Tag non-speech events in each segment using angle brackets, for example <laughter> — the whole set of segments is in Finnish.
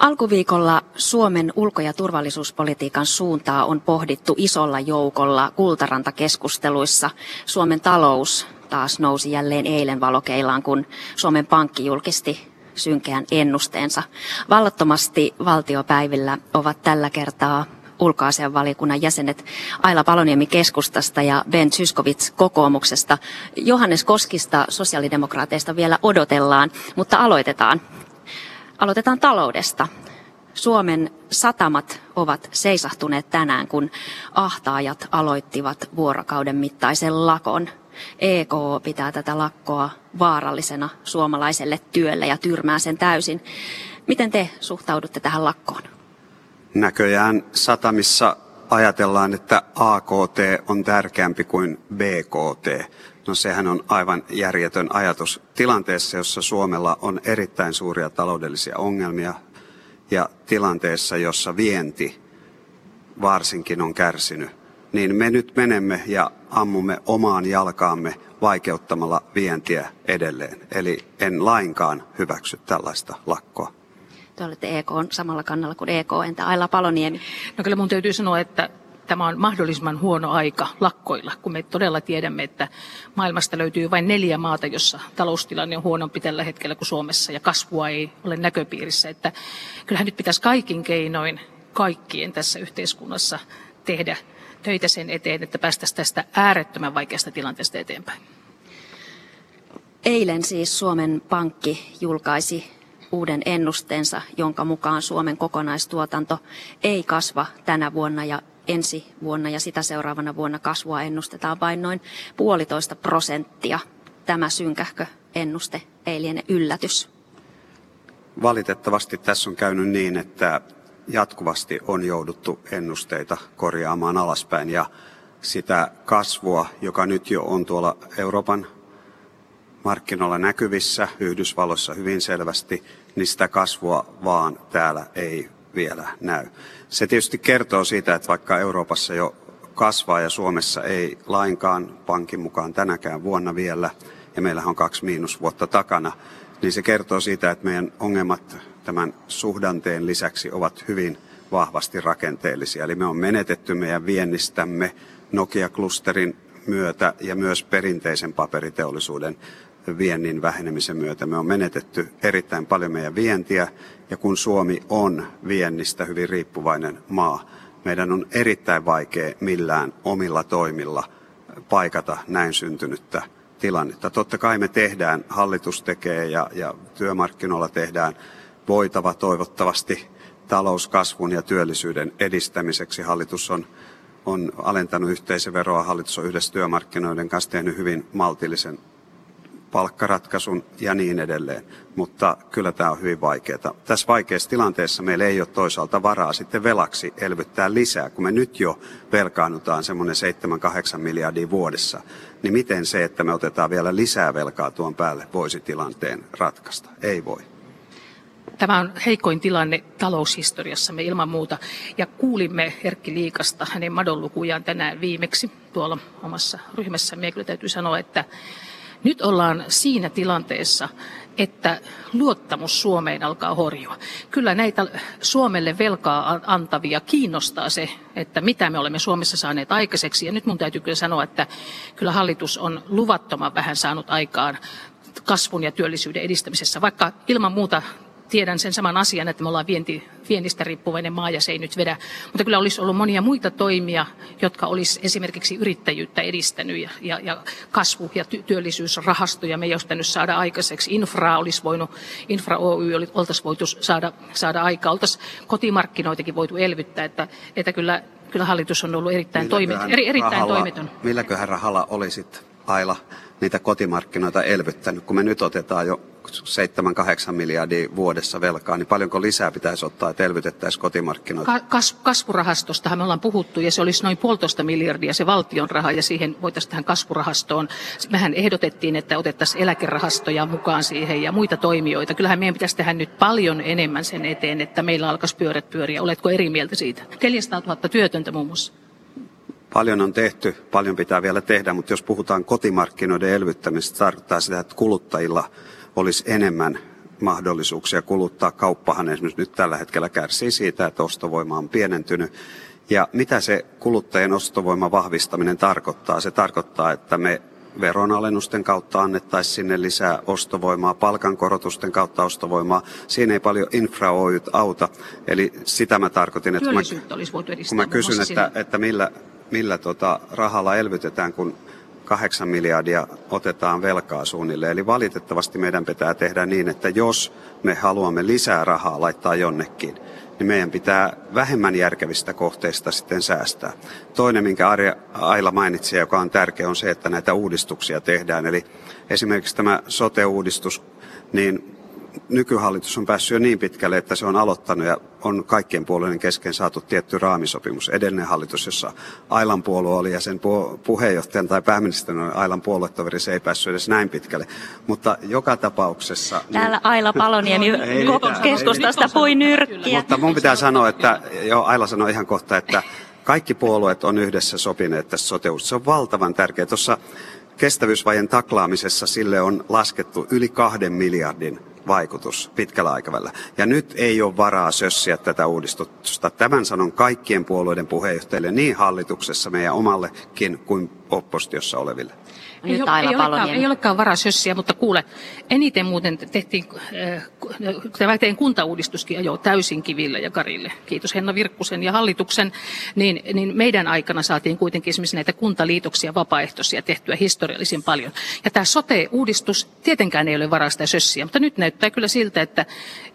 Alkuviikolla Suomen ulko- ja turvallisuuspolitiikan suuntaa on pohdittu isolla joukolla kultarantakeskusteluissa. Suomen talous taas nousi jälleen eilen valokeilaan, kun Suomen Pankki julkisti synkeän ennusteensa. Vallattomasti valtiopäivillä ovat tällä kertaa ulkoasianvaliokunnan jäsenet Aila Paloniemi keskustasta ja Ben Zyskowicz kokoomuksesta. Johannes Koskista sosiaalidemokraateista vielä odotellaan, mutta aloitetaan. Aloitetaan taloudesta. Suomen satamat ovat seisahtuneet tänään, kun ahtaajat aloittivat vuorokauden mittaisen lakon. EK pitää tätä lakkoa vaarallisena suomalaiselle työlle ja tyrmää sen täysin. Miten te suhtaudutte tähän lakkoon? Näköjään satamissa ajatellaan, että AKT on tärkeämpi kuin BKT. No sehän on aivan järjetön ajatus tilanteessa, jossa Suomella on erittäin suuria taloudellisia ongelmia ja tilanteessa, jossa vienti varsinkin on kärsinyt. Niin me nyt menemme ja ammumme omaan jalkaamme vaikeuttamalla vientiä edelleen. Eli en lainkaan hyväksy tällaista lakkoa. Te olette EK on samalla kannalla kuin EK, entä Aila Paloniemi? No kyllä mun täytyy sanoa, että tämä on mahdollisimman huono aika lakkoilla, kun me todella tiedämme, että maailmasta löytyy vain neljä maata, jossa taloustilanne on huonompi tällä hetkellä kuin Suomessa ja kasvua ei ole näköpiirissä. Että kyllähän nyt pitäisi kaikin keinoin kaikkien tässä yhteiskunnassa tehdä töitä sen eteen, että päästäisiin tästä äärettömän vaikeasta tilanteesta eteenpäin. Eilen siis Suomen Pankki julkaisi uuden ennusteensa, jonka mukaan Suomen kokonaistuotanto ei kasva tänä vuonna ja ensi vuonna ja sitä seuraavana vuonna kasvua ennustetaan vain noin puolitoista prosenttia. Tämä synkähkö ennuste ei liene yllätys. Valitettavasti tässä on käynyt niin, että jatkuvasti on jouduttu ennusteita korjaamaan alaspäin ja sitä kasvua, joka nyt jo on tuolla Euroopan markkinoilla näkyvissä, Yhdysvalloissa hyvin selvästi, niin sitä kasvua vaan täällä ei vielä näy. Se tietysti kertoo siitä, että vaikka Euroopassa jo kasvaa ja Suomessa ei lainkaan pankin mukaan tänäkään vuonna vielä, ja meillähän on kaksi miinusvuotta takana, niin se kertoo siitä, että meidän ongelmat tämän suhdanteen lisäksi ovat hyvin vahvasti rakenteellisia. Eli me on menetetty meidän viennistämme Nokia-klusterin myötä ja myös perinteisen paperiteollisuuden viennin vähenemisen myötä. Me on menetetty erittäin paljon meidän vientiä ja kun Suomi on viennistä hyvin riippuvainen maa, meidän on erittäin vaikea millään omilla toimilla paikata näin syntynyttä tilannetta. Totta kai me tehdään, hallitus tekee ja, ja työmarkkinoilla tehdään voitava toivottavasti talouskasvun ja työllisyyden edistämiseksi. Hallitus on, on alentanut yhteisöveroa, hallitus on yhdessä työmarkkinoiden kanssa tehnyt hyvin maltillisen palkkaratkaisun ja niin edelleen. Mutta kyllä tämä on hyvin vaikeaa. Tässä vaikeassa tilanteessa meillä ei ole toisaalta varaa sitten velaksi elvyttää lisää, kun me nyt jo velkaannutaan semmoinen 7-8 miljardia vuodessa. Niin miten se, että me otetaan vielä lisää velkaa tuon päälle, voisi tilanteen ratkaista? Ei voi. Tämä on heikoin tilanne taloushistoriassamme ilman muuta. Ja kuulimme Erkki Liikasta hänen madonlukujaan tänään viimeksi tuolla omassa ryhmässämme. Ja kyllä täytyy sanoa, että nyt ollaan siinä tilanteessa, että luottamus Suomeen alkaa horjua. Kyllä näitä Suomelle velkaa antavia kiinnostaa se, että mitä me olemme Suomessa saaneet aikaiseksi. Ja nyt mun täytyy kyllä sanoa, että kyllä hallitus on luvattoman vähän saanut aikaan kasvun ja työllisyyden edistämisessä, vaikka ilman muuta tiedän sen saman asian, että me ollaan vienti, viennistä riippuvainen maa ja se ei nyt vedä. Mutta kyllä olisi ollut monia muita toimia, jotka olisi esimerkiksi yrittäjyyttä edistänyt ja, ja, ja kasvu- ja ty- työllisyysrahastoja me ei olisi pitänyt saada aikaiseksi. Infra olisi voinut, Infra Oy oltaisiin voitu saada, saada aikaa, oltaisiin kotimarkkinoitakin voitu elvyttää, että, että kyllä, kyllä hallitus on ollut erittäin, toimi, eri, erittäin rahalla, toimeton. Milläköhän rahalla olisit Aila niitä kotimarkkinoita elvyttänyt, kun me nyt otetaan jo 7-8 miljardia vuodessa velkaa, niin paljonko lisää pitäisi ottaa, että elvytettäisiin kotimarkkinoita? Kas, kasvurahastostahan me ollaan puhuttu ja se olisi noin puolitoista miljardia se valtion raha ja siihen voitaisiin tähän kasvurahastoon. Mehän ehdotettiin, että otettaisiin eläkerahastoja mukaan siihen ja muita toimijoita. Kyllähän meidän pitäisi tehdä nyt paljon enemmän sen eteen, että meillä alkaisi pyörät pyöriä. Oletko eri mieltä siitä? 400 000 työtöntä muun muassa. Paljon on tehty, paljon pitää vielä tehdä, mutta jos puhutaan kotimarkkinoiden elvyttämisestä, tarkoittaa sitä, että kuluttajilla olisi enemmän mahdollisuuksia kuluttaa. Kauppahan esimerkiksi nyt tällä hetkellä kärsii siitä, että ostovoima on pienentynyt. Ja mitä se kuluttajien ostovoiman vahvistaminen tarkoittaa? Se tarkoittaa, että me veronalennusten kautta annettaisiin sinne lisää ostovoimaa, palkankorotusten kautta ostovoimaa. Siinä ei paljon infra auta. Eli sitä mä tarkoitin, että mä, kun mä kysyn, että, että millä, millä tota rahalla elvytetään, kun kahdeksan miljardia otetaan velkaa suunnilleen. Eli valitettavasti meidän pitää tehdä niin, että jos me haluamme lisää rahaa laittaa jonnekin, niin meidän pitää vähemmän järkevistä kohteista sitten säästää. Toinen, minkä Arja Aila mainitsi, joka on tärkeä, on se, että näitä uudistuksia tehdään. Eli esimerkiksi tämä sote-uudistus, niin nykyhallitus on päässyt jo niin pitkälle, että se on aloittanut ja on kaikkien puolueiden kesken saatu tietty raamisopimus. Edellinen hallitus, jossa Ailan puolue oli ja sen puheenjohtajan tai pääministerin Ailan puoluetoveri, se ei päässyt edes näin pitkälle. Mutta joka tapauksessa... Niin- Täällä niin, Aila Paloniemi no, keskustasta pui nyrkkiä. Mutta mun pitää sanoa, että jo Aila sanoi ihan kohta, että kaikki puolueet on yhdessä sopineet tässä sote Se on valtavan tärkeää. Tuossa kestävyysvajen taklaamisessa sille on laskettu yli kahden miljardin vaikutus pitkällä aikavälillä. Ja nyt ei ole varaa sössiä tätä uudistusta. Tämän sanon kaikkien puolueiden puheenjohtajille niin hallituksessa meidän omallekin kuin oppositiossa oleville. Ei, ole, ei, olekaan, ei olekaan varaa sössiä, mutta kuule, eniten muuten tehtiin, äh, tämä tein kuntauudistuskin jo täysin kiville ja karille. Kiitos Henna Virkkusen ja hallituksen. Niin, niin meidän aikana saatiin kuitenkin esimerkiksi näitä kuntaliitoksia vapaaehtoisia tehtyä historiallisen paljon. Ja tämä sote-uudistus tietenkään ei ole varaa sitä sössiä, mutta nyt näyttää kyllä siltä, että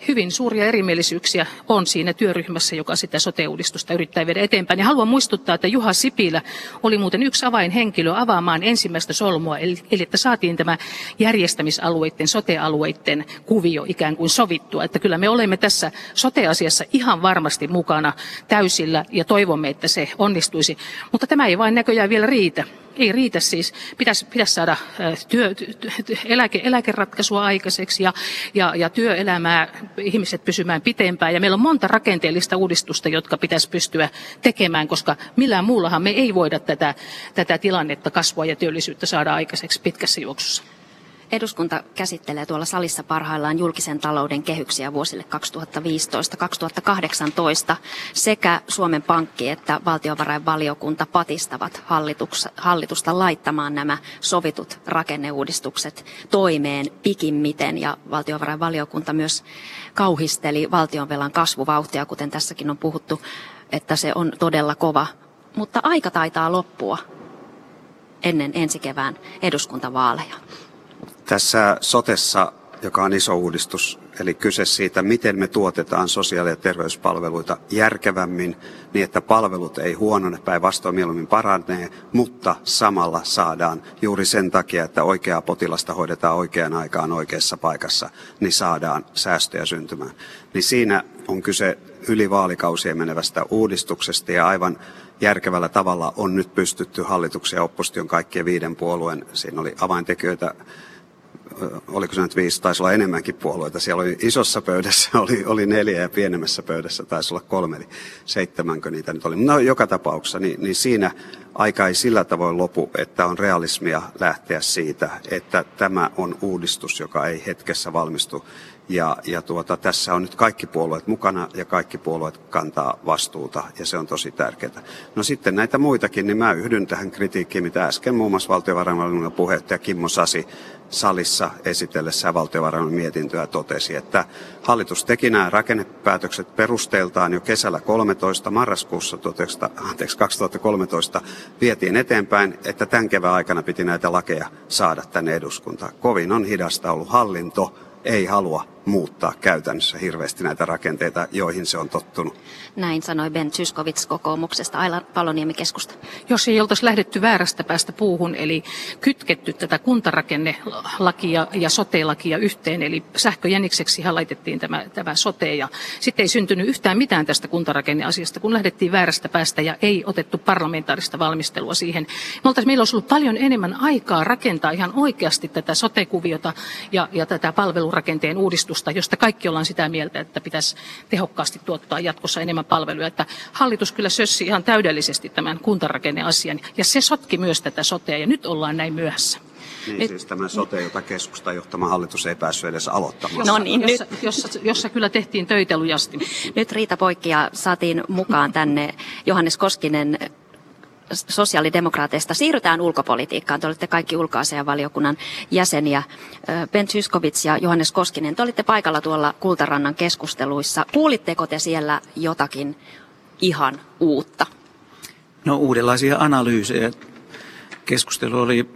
hyvin suuria erimielisyyksiä on siinä työryhmässä, joka sitä sote-uudistusta yrittää viedä eteenpäin. Ja haluan muistuttaa, että Juha Sipilä oli muuten yksi avainhenkilö avaamaan ensimmäistä solmua, eli, eli että saatiin tämä järjestämisalueiden, sote-alueiden kuvio ikään kuin sovittua. Että kyllä me olemme tässä sote-asiassa ihan varmasti mukana täysillä ja toivomme, että se onnistuisi. Mutta tämä ei vain näköjään vielä riitä ei riitä siis. Pitäisi, pitäisi saada työ, eläke, eläkeratkaisua aikaiseksi ja, ja, ja työelämää ihmiset pysymään pitempään. Ja meillä on monta rakenteellista uudistusta, jotka pitäisi pystyä tekemään, koska millään muullahan me ei voida tätä, tätä tilannetta, kasvua ja työllisyyttä saada aikaiseksi pitkässä juoksussa. Eduskunta käsittelee tuolla salissa parhaillaan julkisen talouden kehyksiä vuosille 2015-2018. Sekä Suomen Pankki että valtiovarainvaliokunta patistavat hallitusta laittamaan nämä sovitut rakenneuudistukset toimeen pikimmiten. Ja valtiovarainvaliokunta myös kauhisteli valtionvelan kasvuvauhtia, kuten tässäkin on puhuttu, että se on todella kova. Mutta aika taitaa loppua ennen ensi kevään eduskuntavaaleja. Tässä sotessa, joka on iso uudistus, eli kyse siitä, miten me tuotetaan sosiaali- ja terveyspalveluita järkevämmin, niin että palvelut ei huonone, päinvastoin mieluummin paranee, mutta samalla saadaan juuri sen takia, että oikeaa potilasta hoidetaan oikeaan aikaan oikeassa paikassa, niin saadaan säästöjä syntymään. Niin siinä on kyse yli vaalikausien menevästä uudistuksesta ja aivan järkevällä tavalla on nyt pystytty hallituksen ja opposition kaikkien viiden puolueen, siinä oli avaintekijöitä oliko se nyt viisi, taisi olla enemmänkin puolueita. Siellä oli isossa pöydässä, <laughs> oli, oli neljä ja pienemmässä pöydässä taisi olla kolme, eli seitsemänkö niitä nyt oli. No joka tapauksessa, niin, niin siinä aika ei sillä tavoin lopu, että on realismia lähteä siitä, että tämä on uudistus, joka ei hetkessä valmistu. Ja, ja tuota, tässä on nyt kaikki puolueet mukana ja kaikki puolueet kantaa vastuuta ja se on tosi tärkeää. No sitten näitä muitakin, niin mä yhdyn tähän kritiikkiin, mitä äsken muun muassa valtiovarainvaliokunnan puheenjohtaja Kimmo Sasi salissa esitellessään valtiovarainvaliokunnan mietintöä totesi, että hallitus teki nämä rakennepäätökset perusteeltaan jo kesällä 13, marraskuussa 19, anteeksi, 2013 vietiin eteenpäin, että tämän kevään aikana piti näitä lakeja saada tänne eduskuntaan. Kovin on hidasta ollut hallinto, ei halua muuttaa käytännössä hirveästi näitä rakenteita, joihin se on tottunut. Näin sanoi Ben Zyskowicz kokoomuksesta. Aila Paloniemi keskusta. Jos ei oltaisi lähdetty väärästä päästä puuhun, eli kytketty tätä kuntarakennelakia ja sote-lakia yhteen, eli sähköjänikseksi laitettiin tämä, tämä sote, ja sitten ei syntynyt yhtään mitään tästä kuntarakenneasiasta, kun lähdettiin väärästä päästä ja ei otettu parlamentaarista valmistelua siihen. Me oltaisiin, meillä olisi ollut paljon enemmän aikaa rakentaa ihan oikeasti tätä sote-kuviota ja, ja tätä palvelurakenteen uudistusta uudistusta, josta kaikki ollaan sitä mieltä, että pitäisi tehokkaasti tuottaa jatkossa enemmän palveluja. Että hallitus kyllä sössi ihan täydellisesti tämän kuntarakenneasian ja se sotki myös tätä sotea ja nyt ollaan näin myöhässä. Niin Nyt, siis tämä sote, jota keskusta johtama hallitus ei päässyt edes aloittamaan. No niin, jossa, nyt, jossa, jossa kyllä tehtiin töitä lujasti. Nyt Riita Poikkia saatiin mukaan tänne Johannes Koskinen sosiaalidemokraateista siirrytään ulkopolitiikkaan. Te olette kaikki ulkoasianvaliokunnan jäseniä. Ben Zyskowicz ja Johannes Koskinen, te olitte paikalla tuolla Kultarannan keskusteluissa. Kuulitteko te siellä jotakin ihan uutta? No uudenlaisia analyysejä. Keskustelu oli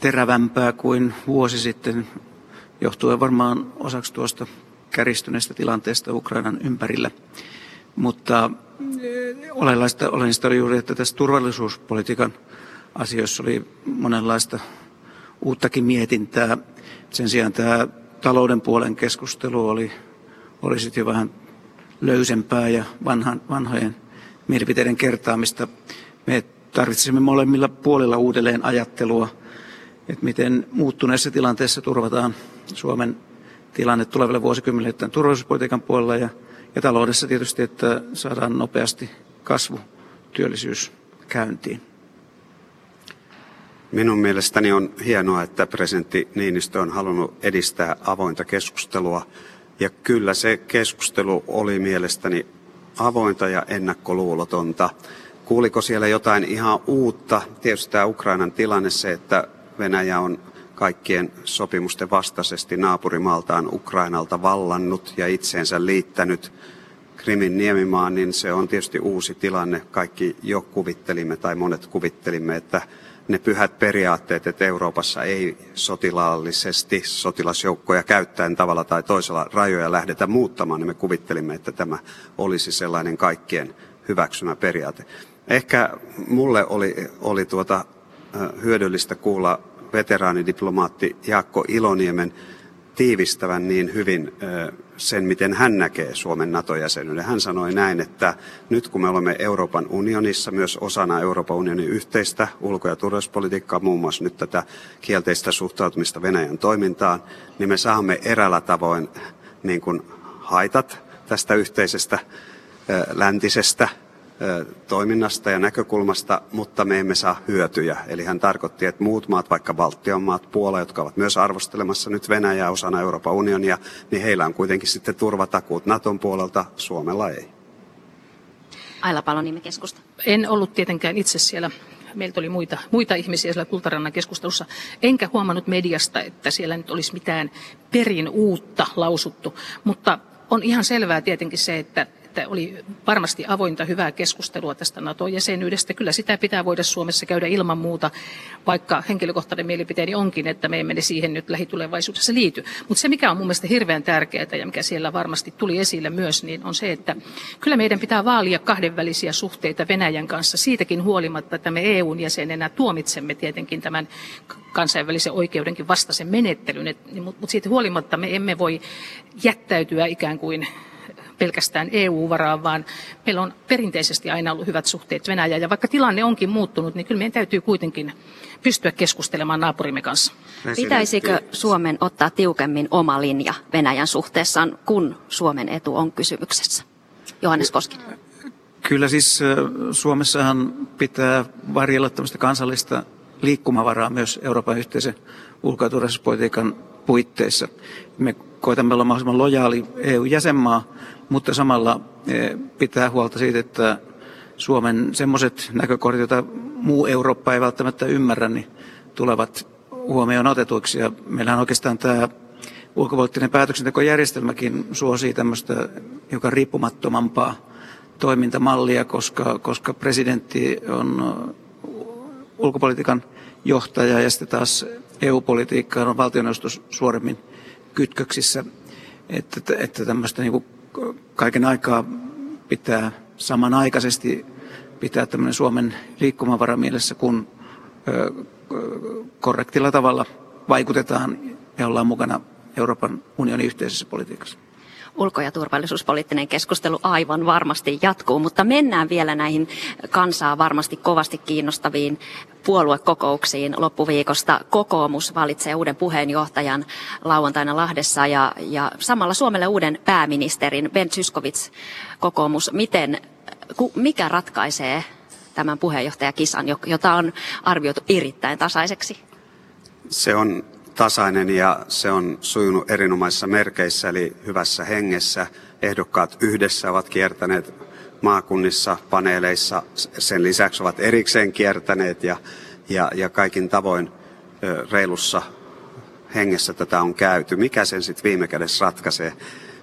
terävämpää kuin vuosi sitten, johtuen varmaan osaksi tuosta käristyneestä tilanteesta Ukrainan ympärillä. Mutta olennaista, olennaista oli juuri, että tässä turvallisuuspolitiikan asioissa oli monenlaista uuttakin mietintää. Sen sijaan tämä talouden puolen keskustelu oli, oli sitten jo vähän löysempää ja vanhan, vanhojen mielipiteiden kertaamista. Me tarvitsisimme molemmilla puolilla uudelleen ajattelua, että miten muuttuneessa tilanteessa turvataan Suomen tilanne tuleville vuosikymmenille turvallisuuspolitiikan puolella ja, ja taloudessa tietysti, että saadaan nopeasti kasvu, työllisyys käyntiin. Minun mielestäni on hienoa, että presidentti Niinistö on halunnut edistää avointa keskustelua. Ja kyllä se keskustelu oli mielestäni avointa ja ennakkoluulotonta. Kuuliko siellä jotain ihan uutta? Tietysti tämä Ukrainan tilanne se, että Venäjä on kaikkien sopimusten vastaisesti naapurimaaltaan Ukrainalta vallannut ja itseensä liittänyt Krimin niemimaan, niin se on tietysti uusi tilanne. Kaikki jo kuvittelimme tai monet kuvittelimme, että ne pyhät periaatteet, että Euroopassa ei sotilaallisesti sotilasjoukkoja käyttäen tavalla tai toisella rajoja lähdetä muuttamaan, niin me kuvittelimme, että tämä olisi sellainen kaikkien hyväksymä periaate. Ehkä mulle oli, oli tuota, hyödyllistä kuulla veteraanidiplomaatti Jaakko Iloniemen tiivistävän niin hyvin sen, miten hän näkee Suomen NATO-jäsenyyden. Hän sanoi näin, että nyt kun me olemme Euroopan unionissa myös osana Euroopan unionin yhteistä ulko- ja turvallisuuspolitiikkaa, muun muassa nyt tätä kielteistä suhtautumista Venäjän toimintaan, niin me saamme erällä tavoin niin kuin haitat tästä yhteisestä läntisestä toiminnasta ja näkökulmasta, mutta me emme saa hyötyjä. Eli hän tarkoitti, että muut maat, vaikka Baltian maat, Puola, jotka ovat myös arvostelemassa nyt Venäjää osana Euroopan unionia, niin heillä on kuitenkin sitten turvatakuut Naton puolelta, Suomella ei. Aila Paloniemi keskusta. En ollut tietenkään itse siellä meiltä oli muita, muita ihmisiä siellä Kultarannan keskustelussa, enkä huomannut mediasta, että siellä nyt olisi mitään perin uutta lausuttu, mutta on ihan selvää tietenkin se, että että oli varmasti avointa hyvää keskustelua tästä NATO-jäsenyydestä. Kyllä sitä pitää voida Suomessa käydä ilman muuta, vaikka henkilökohtainen mielipiteeni onkin, että me emme siihen nyt lähitulevaisuudessa liity. Mutta se, mikä on mun mielestä hirveän tärkeää ja mikä siellä varmasti tuli esille myös, niin on se, että kyllä meidän pitää vaalia kahdenvälisiä suhteita Venäjän kanssa siitäkin huolimatta, että me EUn jäsenenä tuomitsemme tietenkin tämän kansainvälisen oikeudenkin vastaisen menettelyn, mutta siitä huolimatta me emme voi jättäytyä ikään kuin pelkästään EU-varaan, vaan meillä on perinteisesti aina ollut hyvät suhteet Venäjään. Ja vaikka tilanne onkin muuttunut, niin kyllä meidän täytyy kuitenkin pystyä keskustelemaan naapurimme kanssa. Pitäisikö Suomen ottaa tiukemmin oma linja Venäjän suhteessaan, kun Suomen etu on kysymyksessä? Johannes Koskinen. Kyllä siis Suomessahan pitää varjella tämmöistä kansallista liikkumavaraa myös Euroopan yhteisen ulko- ja turvallisuuspolitiikan puitteissa. Me koitamme olla mahdollisimman lojaali EU-jäsenmaa, mutta samalla eh, pitää huolta siitä, että Suomen semmoiset näkökohdat, joita muu Eurooppa ei välttämättä ymmärrä, niin tulevat huomioon otetuiksi. Ja meillähän oikeastaan tämä ulkopoliittinen päätöksentekojärjestelmäkin suosii tämmöistä hiukan riippumattomampaa toimintamallia, koska, koska presidentti on ulkopolitiikan johtaja ja sitten taas EU-politiikkaan on valtioneuvostus suoremmin kytköksissä, että, että tämmöistä niin kuin kaiken aikaa pitää samanaikaisesti pitää tämmöinen Suomen liikkumavara mielessä, kun korrektilla tavalla vaikutetaan ja ollaan mukana Euroopan unionin yhteisessä politiikassa ulko- ja turvallisuuspoliittinen keskustelu aivan varmasti jatkuu, mutta mennään vielä näihin kansaa varmasti kovasti kiinnostaviin puoluekokouksiin loppuviikosta. Kokoomus valitsee uuden puheenjohtajan lauantaina Lahdessa ja, ja samalla Suomelle uuden pääministerin Ben Zyskowicz kokoomus. Miten, mikä ratkaisee tämän puheenjohtajakisan, jota on arvioitu erittäin tasaiseksi? Se on tasainen ja se on sujunut erinomaisissa merkeissä eli hyvässä hengessä. Ehdokkaat yhdessä ovat kiertäneet maakunnissa, paneeleissa, sen lisäksi ovat erikseen kiertäneet ja, ja, ja kaikin tavoin reilussa hengessä tätä on käyty. Mikä sen sitten viime kädessä ratkaisee?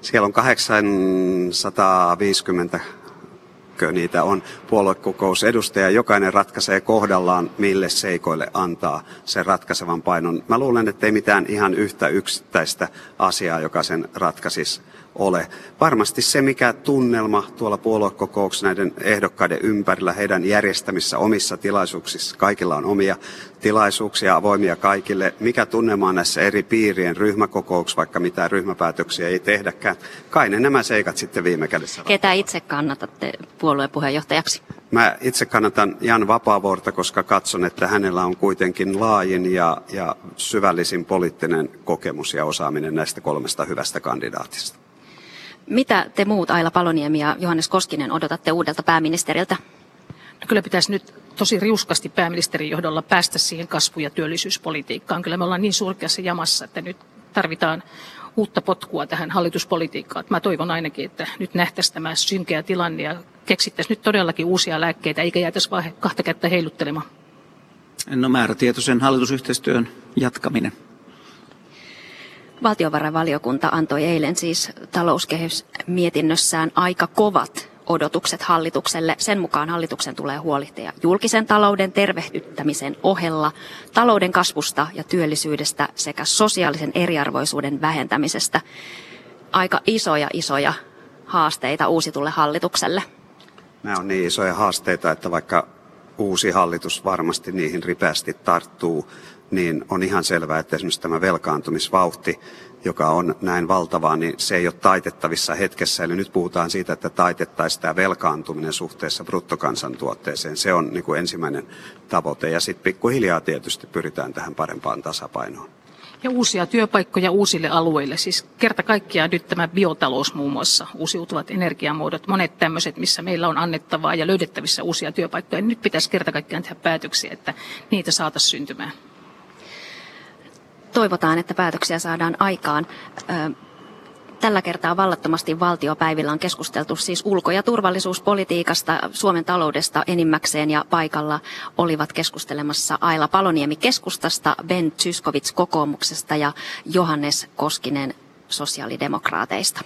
Siellä on 850 niitä on puoluekokousedustaja. Jokainen ratkaisee kohdallaan, mille seikoille antaa sen ratkaisevan painon. Mä luulen, että ei mitään ihan yhtä yksittäistä asiaa, joka sen ratkaisisi ole. Varmasti se, mikä tunnelma tuolla puoluekokouksessa näiden ehdokkaiden ympärillä, heidän järjestämissä omissa tilaisuuksissa, kaikilla on omia tilaisuuksia avoimia kaikille, mikä tunnelma on näissä eri piirien ryhmäkokouksissa, vaikka mitään ryhmäpäätöksiä ei tehdäkään. Kai ne nämä seikat sitten viime kädessä. Ketä itse kannatatte puolueen puheenjohtajaksi? Mä itse kannatan Jan Vapaavuorta, koska katson, että hänellä on kuitenkin laajin ja, ja syvällisin poliittinen kokemus ja osaaminen näistä kolmesta hyvästä kandidaatista. Mitä te muut, Aila Paloniemi ja Johannes Koskinen, odotatte uudelta pääministeriltä? No kyllä pitäisi nyt tosi riuskasti pääministerin johdolla päästä siihen kasvu- ja työllisyyspolitiikkaan. Kyllä me ollaan niin surkeassa jamassa, että nyt tarvitaan uutta potkua tähän hallituspolitiikkaan. Mä toivon ainakin, että nyt nähtäisiin tämä synkeä tilanne ja keksittäisiin nyt todellakin uusia lääkkeitä, eikä jäätäisi vaan kahta kättä heiluttelemaan. No määrätietoisen hallitusyhteistyön jatkaminen. Valtiovarainvaliokunta antoi eilen siis talouskehysmietinnössään aika kovat odotukset hallitukselle. Sen mukaan hallituksen tulee huolehtia julkisen talouden tervehdyttämisen ohella talouden kasvusta ja työllisyydestä sekä sosiaalisen eriarvoisuuden vähentämisestä. Aika isoja isoja haasteita uusitulle hallitukselle. Nämä on niin isoja haasteita, että vaikka uusi hallitus varmasti niihin ripeästi tarttuu, niin on ihan selvää, että esimerkiksi tämä velkaantumisvauhti, joka on näin valtavaa, niin se ei ole taitettavissa hetkessä. Eli nyt puhutaan siitä, että taitettaisiin tämä velkaantuminen suhteessa bruttokansantuotteeseen. Se on niin kuin ensimmäinen tavoite. Ja sitten pikkuhiljaa tietysti pyritään tähän parempaan tasapainoon. Ja uusia työpaikkoja uusille alueille. Siis kerta kaikkiaan nyt tämä biotalous muun muassa, uusiutuvat energiamuodot, monet tämmöiset, missä meillä on annettavaa ja löydettävissä uusia työpaikkoja. Nyt pitäisi kerta kaikkiaan tehdä päätöksiä, että niitä saataisiin syntymään toivotaan, että päätöksiä saadaan aikaan. Tällä kertaa vallattomasti valtiopäivillä on keskusteltu siis ulko- ja turvallisuuspolitiikasta, Suomen taloudesta enimmäkseen ja paikalla olivat keskustelemassa Aila Paloniemi keskustasta, Ben Tyskovits kokoomuksesta ja Johannes Koskinen sosiaalidemokraateista.